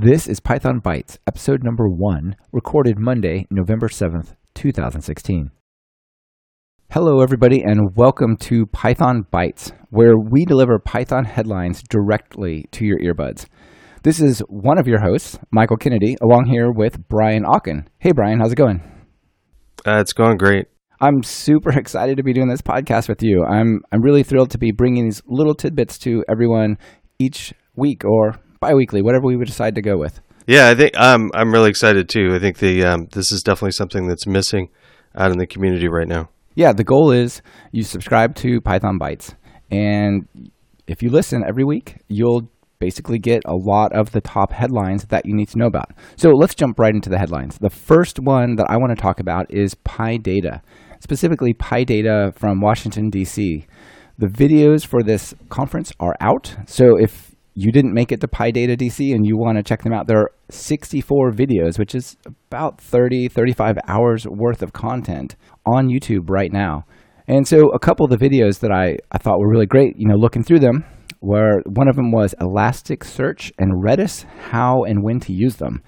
This is Python Bytes, episode number one, recorded Monday, November 7th, 2016. Hello, everybody, and welcome to Python Bytes, where we deliver Python headlines directly to your earbuds. This is one of your hosts, Michael Kennedy, along here with Brian Ocken. Hey, Brian, how's it going? Uh, it's going great. I'm super excited to be doing this podcast with you. I'm I'm really thrilled to be bringing these little tidbits to everyone each week or biweekly, whatever we would decide to go with. Yeah, I think um, I'm really excited too. I think the um, this is definitely something that's missing out in the community right now. Yeah, the goal is you subscribe to Python Bytes, and if you listen every week, you'll basically get a lot of the top headlines that you need to know about. So let's jump right into the headlines. The first one that I want to talk about is PyData, specifically PyData from Washington, D.C. The videos for this conference are out. So if you didn't make it to PyData DC and you want to check them out, there are 64 videos, which is about 30, 35 hours worth of content on YouTube right now. And so a couple of the videos that I, I thought were really great, you know, looking through them, where one of them was Elasticsearch and Redis, how and when to use them.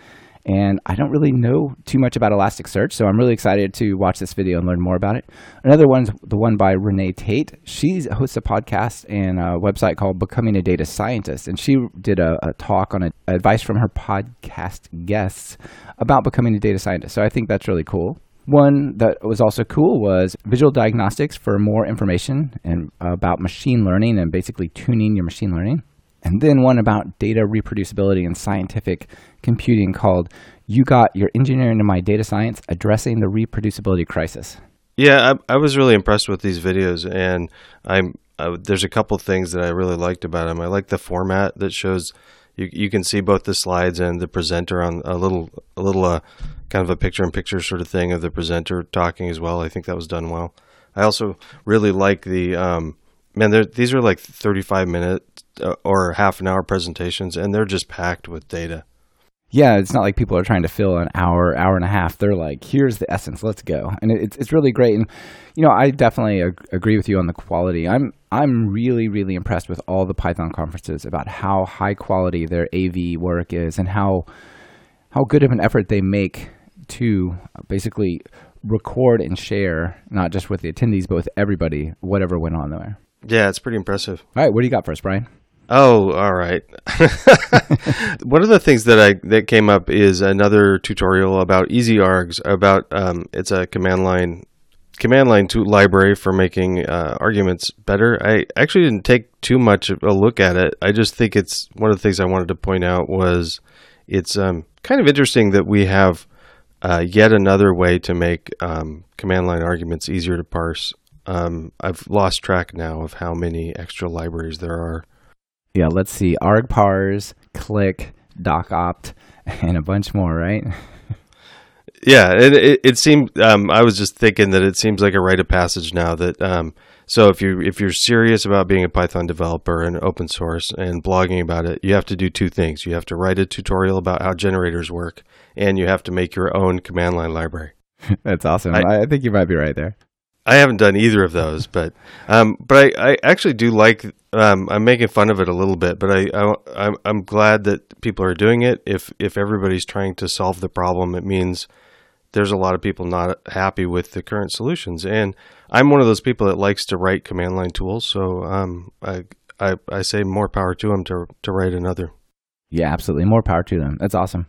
And I don't really know too much about Elasticsearch, so I'm really excited to watch this video and learn more about it. Another one's the one by Renee Teate. She hosts a podcast and a website called Becoming a Data Scientist, and she did a, a talk on a, advice from her podcast guests about becoming a data scientist. So I think that's really cool. One that was also cool was visual diagnostics for more information and about machine learning and basically tuning your machine learning and then one about data reproducibility and scientific computing called You Got Your Engineering to My Data Science Addressing the Reproducibility Crisis. Yeah, I, I was really impressed with these videos, and I'm there's a couple things that I really liked about them. I like the format that shows you you can see both the slides and the presenter on a little a little uh, kind of a picture in picture sort of thing of the presenter talking as well. I think that was done well. I also really like the um, man. These are like 35 minute Uh, or half an hour presentations, and they're just packed with data. Yeah, it's not like people are trying to fill an hour, hour and a half. They're like, here's the essence, let's go, and it's it's really great. And you know, I definitely ag- agree with you on the quality. I'm I'm really really impressed with all the Python conferences about how high quality their AV work is and how how good of an effort they make to basically record and share, not just with the attendees, but with everybody, whatever went on there. Yeah, it's pretty impressive. All right, what do you got for us, Brian? Oh, all right. One of the things that I that came up is another tutorial about EasyArgs. About um, it's a command line command line to library for making uh, arguments better. I actually didn't take too much of a look at it. I just think it's one of the things I wanted to point out was it's um, kind of interesting that we have uh, yet another way to make um, command line arguments easier to parse. Um, I've lost track now of how many extra libraries there are yeah, let's see, argparse, click, docopt, and a bunch more, right? yeah, it, it, it seemed. Um, I was just thinking that it seems like a rite of passage now. That um, so if you if you're serious about being a Python developer and open source and blogging about it, you have to do two things. You have to write a tutorial about how generators work, and you have to make your own command line library. That's awesome. I, I think you might be right there. I haven't done either of those, but um, but I, I actually do like. Um, I'm making fun of it a little bit, but I, I I'm glad that people are doing it. If if everybody's trying to solve the problem, it means there's a lot of people not happy with the current solutions. And I'm one of those people that likes to write command line tools, so um, I, I I say more power to them to to write another. Yeah, absolutely, more power to them. That's awesome.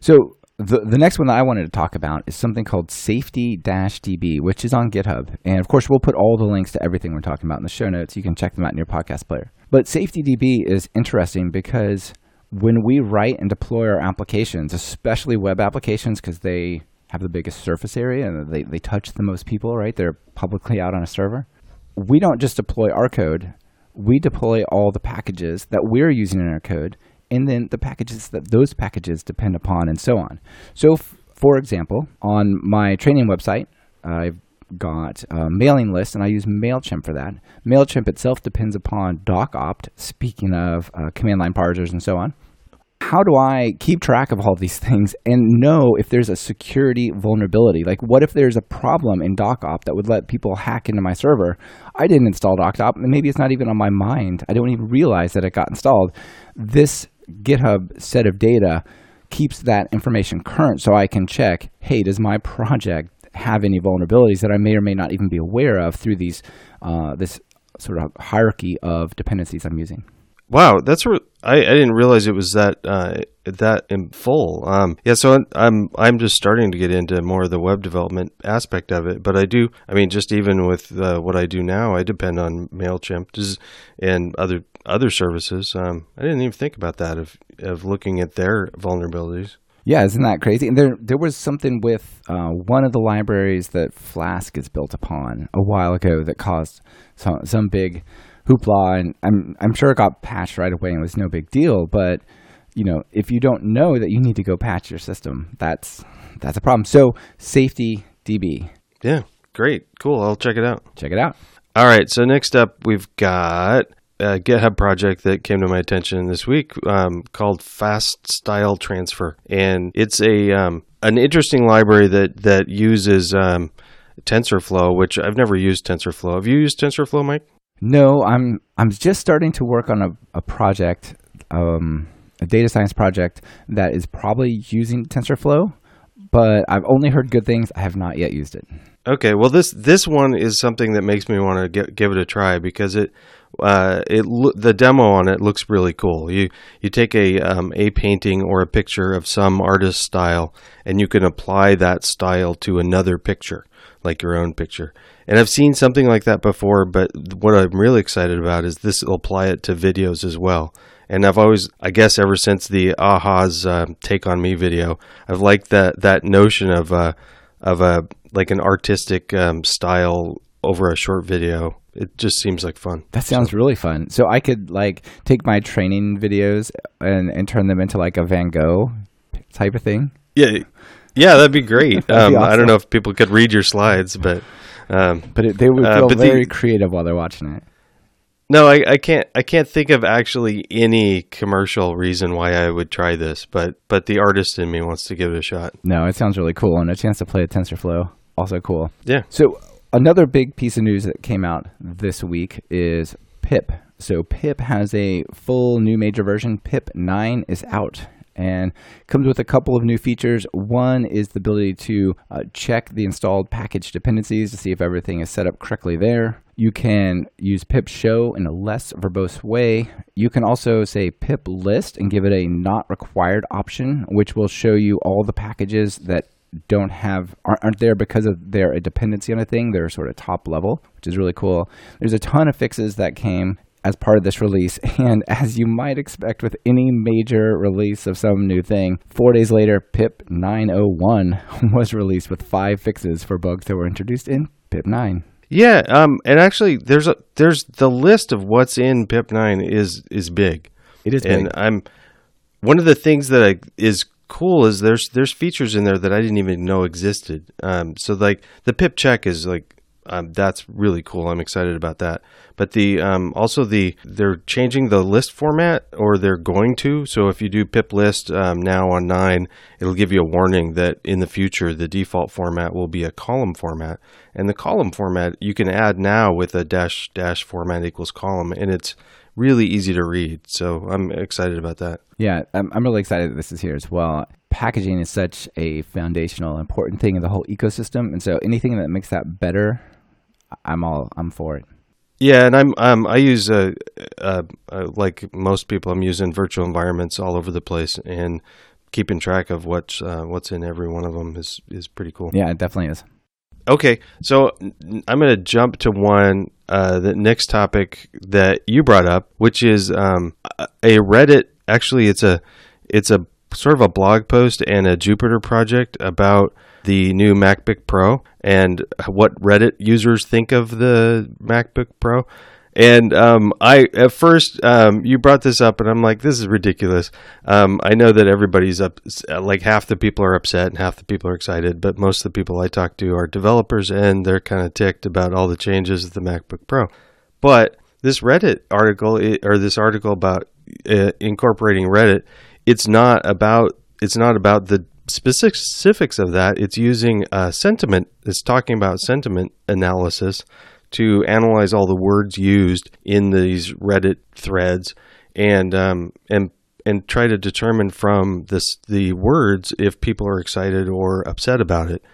So the, the next one that I wanted to talk about is something called Safety DB, which is on GitHub. And of course, we'll put all the links to everything we're talking about in the show notes. You can check them out in your podcast player. But Safety DB is interesting because when we write and deploy our applications, especially web applications, because they have the biggest surface area and they, they touch the most people, right? They're publicly out on a server. We don't just deploy our code, we deploy all the packages that we're using in our code and then the packages that those packages depend upon, and so on. So, f- for example, on my training website, I've got a mailing list, and I use MailChimp for that. MailChimp itself depends upon DocOpt, speaking of uh, command line parsers and so on. How do I keep track of all these things and know if there's a security vulnerability? Like, what if there's a problem in DocOpt that would let people hack into my server? I didn't install DocOpt, and maybe it's not even on my mind. I don't even realize that it got installed. This GitHub set of data keeps that information current so I can check, hey, does my project have any vulnerabilities that I may or may not even be aware of through these uh, this sort of hierarchy of dependencies I'm using. Wow, that's re- I, I didn't realize it was that uh, that in full. Um, yeah, so I'm I'm just starting to get into more of the web development aspect of it, but I do. I mean, just even with uh, what I do now, I depend on Mailchimp and other other services. Um, I didn't even think about that of of looking at their vulnerabilities. Yeah, isn't that crazy? And there there was something with uh, one of the libraries that Flask is built upon a while ago that caused some some big hoopla, and I'm I'm sure it got patched right away and it was no big deal. But you know, if you don't know that you need to go patch your system, that's that's a problem. So safety DB. Yeah, great, cool. I'll check it out. Check it out. All right. So next up, we've got a GitHub project that came to my attention this week um, called Fast Style Transfer, and it's a um, an interesting library that that uses um, TensorFlow, which I've never used TensorFlow. Have you used TensorFlow, Mike? No, I'm I'm just starting to work on a, a project, um, a data science project that is probably using TensorFlow, but I've only heard good things. I have not yet used it. Okay, well this this one is something that makes me want to give it a try because it uh, it the demo on it looks really cool. You you take a um, a painting or a picture of some artist style, and you can apply that style to another picture, like your own picture. And I've seen something like that before, but what I'm really excited about is this will apply it to videos as well. And I've always, I guess, ever since the a-ha's uh, "Take on Me" video, I've liked that that notion of uh, of a like an artistic um, style over a short video. It just seems like fun. That sounds so. really fun. So I could like take my training videos and, and turn them into like a Van Gogh type of thing. Yeah, yeah, that'd be great. that'd um, be awesome. I don't know if people could read your slides, but um, but it, they would uh, feel uh, very the, creative while they're watching it. No, I, I can't. I can't think of actually any commercial reason why I would try this, but but the artist in me wants to give it a shot. No, it sounds really cool, and a chance to play a TensorFlow also cool. Yeah. So another big piece of news that came out this week is Pip. So Pip has a full new major version. Pip 9 is out, and comes with a couple of new features. One is the ability to uh, check the installed package dependencies to see if everything is set up correctly there. You can use pip show in a less verbose way. You can also say pip list and give it a not required option, which will show you all the packages that don't have aren't there because of their a dependency on a thing. They're sort of top level, which is really cool. There's a ton of fixes that came as part of this release. And as you might expect with any major release of some new thing, four days later, PIP 901 was released with five fixes for bugs that were introduced in PIP 9. Yeah, um, and actually, there's a there's the list of what's in PIP 9 is is big. It is, and big. I'm one of the things that I, is cool is there's there's features in there that I didn't even know existed. Um, so like the pip check is like um, that's really cool. I'm excited about that. But the um, also the they're changing the list format, or they're going to. So if you do pip list um, now on nine, it'll give you a warning that in the future the default format will be a column format, and the column format you can add now with a dash dash format equals column, and it's really easy to read. So I'm excited about that. Yeah, I'm, I'm really excited that this is here as well. Packaging is such a foundational, important thing in the whole ecosystem, and so anything that makes that better I'm all I'm for it. Yeah, and I'm um I use uh, uh, like most people I'm using virtual environments all over the place and keeping track of what's uh, what's in every one of them is is pretty cool. Yeah, it definitely is. Okay, so I'm going to jump to one uh, the next topic that you brought up, which is um, a Reddit. Actually, it's a it's a sort of a blog post and a Jupyter project about the new MacBook Pro and what Reddit users think of the MacBook Pro. And um, I at first um, you brought this up, and I'm like, this is ridiculous. Um, I know that everybody's up, like half the people are upset and half the people are excited, but most of the people I talk to are developers, and they're kind of ticked about all the changes of the MacBook Pro. But this Reddit article, or this article about uh, incorporating Reddit, it's not about it's not about the specifics of that, it's using uh, sentiment. It's talking about sentiment analysis to analyze all the words used in these Reddit threads and um, and and try to determine from this the words if people are excited or upset about it.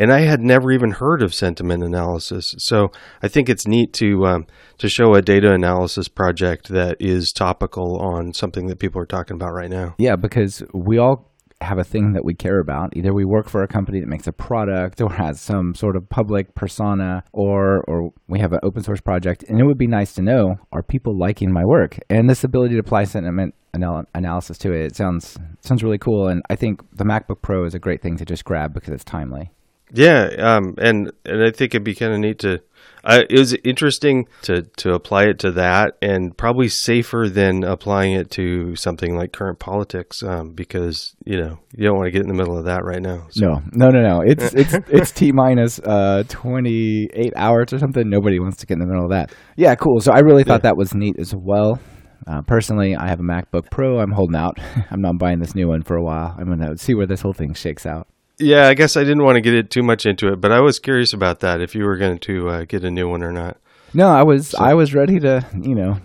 And I had never even heard of sentiment analysis, so I think it's neat to um, to show a data analysis project that is topical on something that people are talking about right now. Yeah, because we all have a thing that we care about. Either we work for a company that makes a product or has some sort of public persona or or we have an open source project and it would be nice to know are people liking my work? And this ability to apply sentiment anal- analysis to it, it sounds sounds really cool and I think the MacBook Pro is a great thing to just grab because it's timely. Yeah, um, and and I think it'd be kind of neat to. Uh, it was interesting to to apply it to that, and probably safer than applying it to something like current politics, um, because you know you don't want to get in the middle of that right now. So. No, no, no, no. It's it's it's t minus uh, twenty eight hours or something. Nobody wants to get in the middle of that. Yeah, cool. So I really thought yeah. that was neat as well. Uh, personally, I have a MacBook Pro. I'm holding out. I'm not buying this new one for a while. I'm gonna see where this whole thing shakes out. Yeah, I guess I didn't want to get it too much into it, but I was curious about that if you were going to uh, get a new one or not. No, I was so. I was ready to you know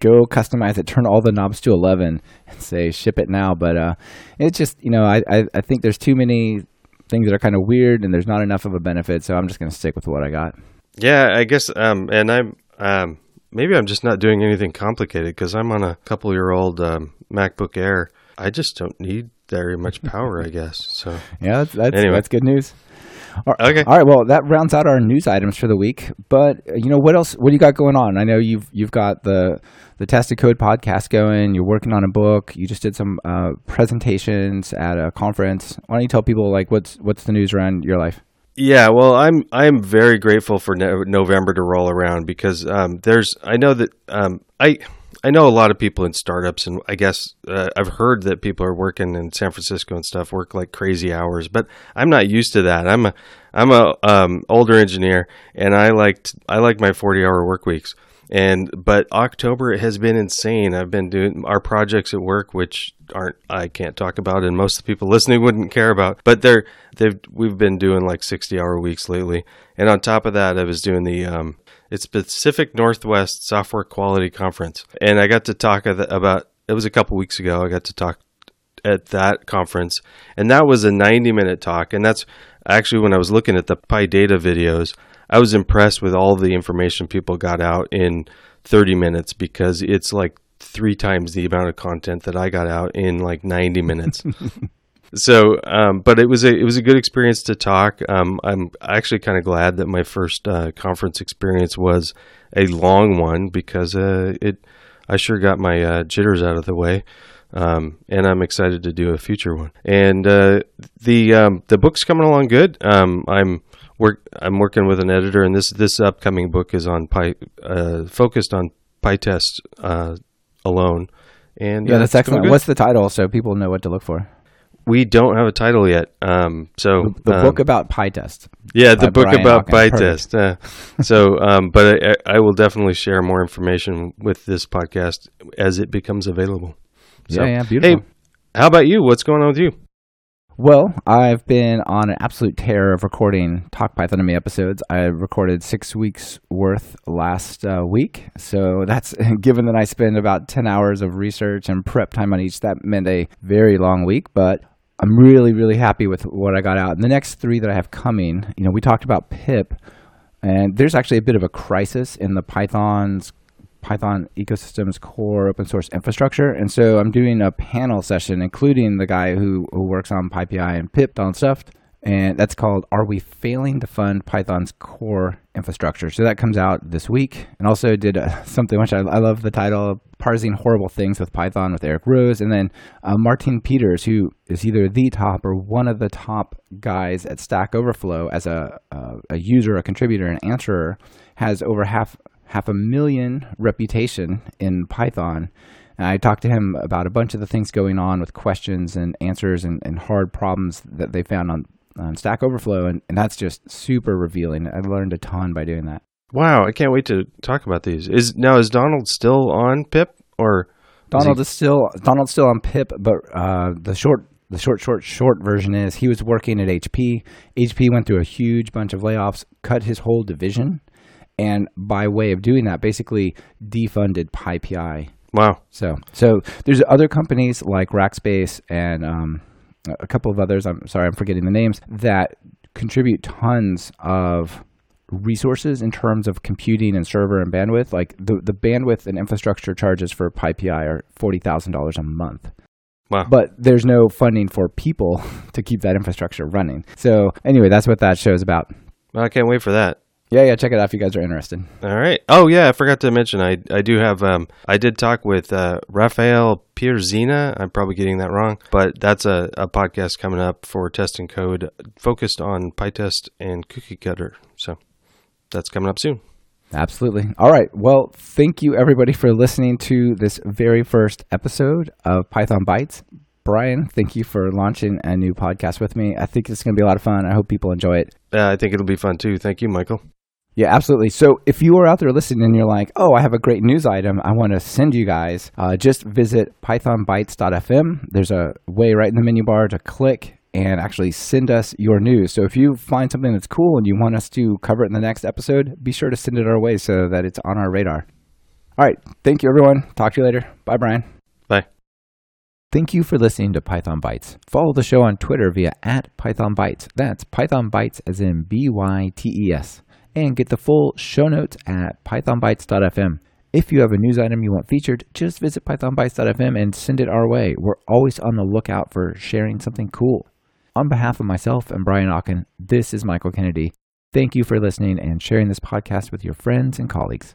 go customize it, turn all the knobs to eleven, and say ship it now. But uh, it's just you know I, I, I think there's too many things that are kind of weird, and there's not enough of a benefit, so I'm just going to stick with what I got. Yeah, I guess. Um, and I'm um, maybe I'm just not doing anything complicated because I'm on a couple year old um, MacBook Air. I just don't need very much power, I guess. So yeah, that's that's, anyway. that's good news. All right, okay. All right. Well, that rounds out our news items for the week. But uh, you know what else? What do you got going on? I know you've you've got the the Tested Code podcast going. You're working on a book. You just did some uh, presentations at a conference. Why don't you tell people like what's what's the news around your life? Yeah, well, I'm I'm very grateful for no- November to roll around because um, there's I know that um, I I know a lot of people in startups, and I guess uh, I've heard that people are working in San Francisco and stuff work like crazy hours, but I'm not used to that. I'm a I'm a um, older engineer, and I liked I like my 40 hour work weeks. And but October has been insane. I've been doing our projects at work, which aren't I can't talk about, and most of the people listening wouldn't care about. But they're they've we've been doing like 60 hour weeks lately, and on top of that, I was doing the um, it's Pacific Northwest Software Quality Conference, and I got to talk about. It was a couple weeks ago. I got to talk at that conference, and that was a 90 minute talk. And that's actually when I was looking at the PyData videos, I was impressed with all the information people got out in 30 minutes because it's like three times the amount of content that I got out in like 90 minutes. so um, but it was a it was a good experience to talk. Um, i'm actually kind of glad that my first uh, conference experience was a long one because uh, it i sure got my uh, jitters out of the way. Um, and i'm excited to do a future one. And uh, the um, the book's coming along good. Um, i'm work i'm working with an editor and this this upcoming book is on Py, uh, focused on PyTest uh, alone. And yeah that's excellent. what's the title so people know what to look for we don't have a title yet. Um, so the, the um, book about PyTest. Yeah, the book Brian about PyTest. Uh, so, um, but I, I, will definitely share more information with this podcast as it becomes available. So, yeah, yeah, beautiful. Hey, how about you? What's going on with you? Well, I've been on an absolute tear of recording Talk Python to Me episodes. I recorded six weeks worth last uh, week. So that's given that I spend about 10 hours of research and prep time on each, that meant a very long week. But I'm really, really happy with what I got out. And the next three that I have coming, you know, we talked about pip, and there's actually a bit of a crisis in the Python's Python ecosystem's core open source infrastructure. And so I'm doing a panel session, including the guy who, who works on PyPI and pip, Donald Stufft, and that's called Are We Failing to Fund Python's Core Infrastructure? So that comes out this week. And also did uh, something which I, I, love the title Parsing Horrible Things with Python with Erik Rose. And then uh, Martijn Pieters, who is either the top or one of the top guys at Stack Overflow as a, uh, a user, a contributor, an answerer, has over half half a million reputation in Python. And I talked to him about a bunch of the things going on with questions and answers and, and hard problems that they found on on Stack Overflow, and, and that's just super revealing. I learned a ton by doing that. Wow, I can't wait to talk about these. Is now is Donald still on Pip or Donald is, is still Donald's still on Pip, but uh, the short the short short short version is he was working at HP. HP went through a huge bunch of layoffs, cut his whole division, and by way of doing that, basically defunded PyPI Wow. So, so there's other companies like Rackspace and um, a couple of others. I'm sorry, I'm forgetting the names that contribute tons of resources in terms of computing and server and bandwidth. Like the the bandwidth and infrastructure charges for PyPI are forty thousand dollars a month. Wow. But there's no funding for people to keep that infrastructure running. So anyway, that's what that show's about. Well, I can't wait for that. Yeah, yeah, check it out if you guys are interested. All right. Oh yeah, I forgot to mention I I do have um I did talk with uh, Raphael Pierzina. I'm probably getting that wrong, but that's a, a podcast coming up for testing code focused on PyTest and Cookiecutter. So that's coming up soon. Absolutely. All right. Well, thank you everybody for listening to this very first episode of Python Bytes. Brian, thank you for launching a new podcast with me. I think it's going to be a lot of fun. I hope people enjoy it. Uh, I think it'll be fun too. Thank you, Michael. Yeah, absolutely. So if you are out there listening and you're like, oh, I have a great news item I want to send you guys, uh, just visit pythonbytes.fm. There's a way right in the menu bar to click and actually send us your news. So if you find something that's cool and you want us to cover it in the next episode, be sure to send it our way so that it's on our radar. All right. Thank you, everyone. Talk to you later. Bye, Brian. Bye. Thank you for listening to Python Bytes. Follow the show on Twitter via at Python Bytes. That's Python Bytes as in B Y T E S. And get the full show notes at pythonbytes.fm. If you have a news item you want featured, just visit pythonbytes.fm and send it our way. We're always on the lookout for sharing something cool. On behalf of myself and Brian Ocken, this is Michael Kennedy. Thank you for listening and sharing this podcast with your friends and colleagues.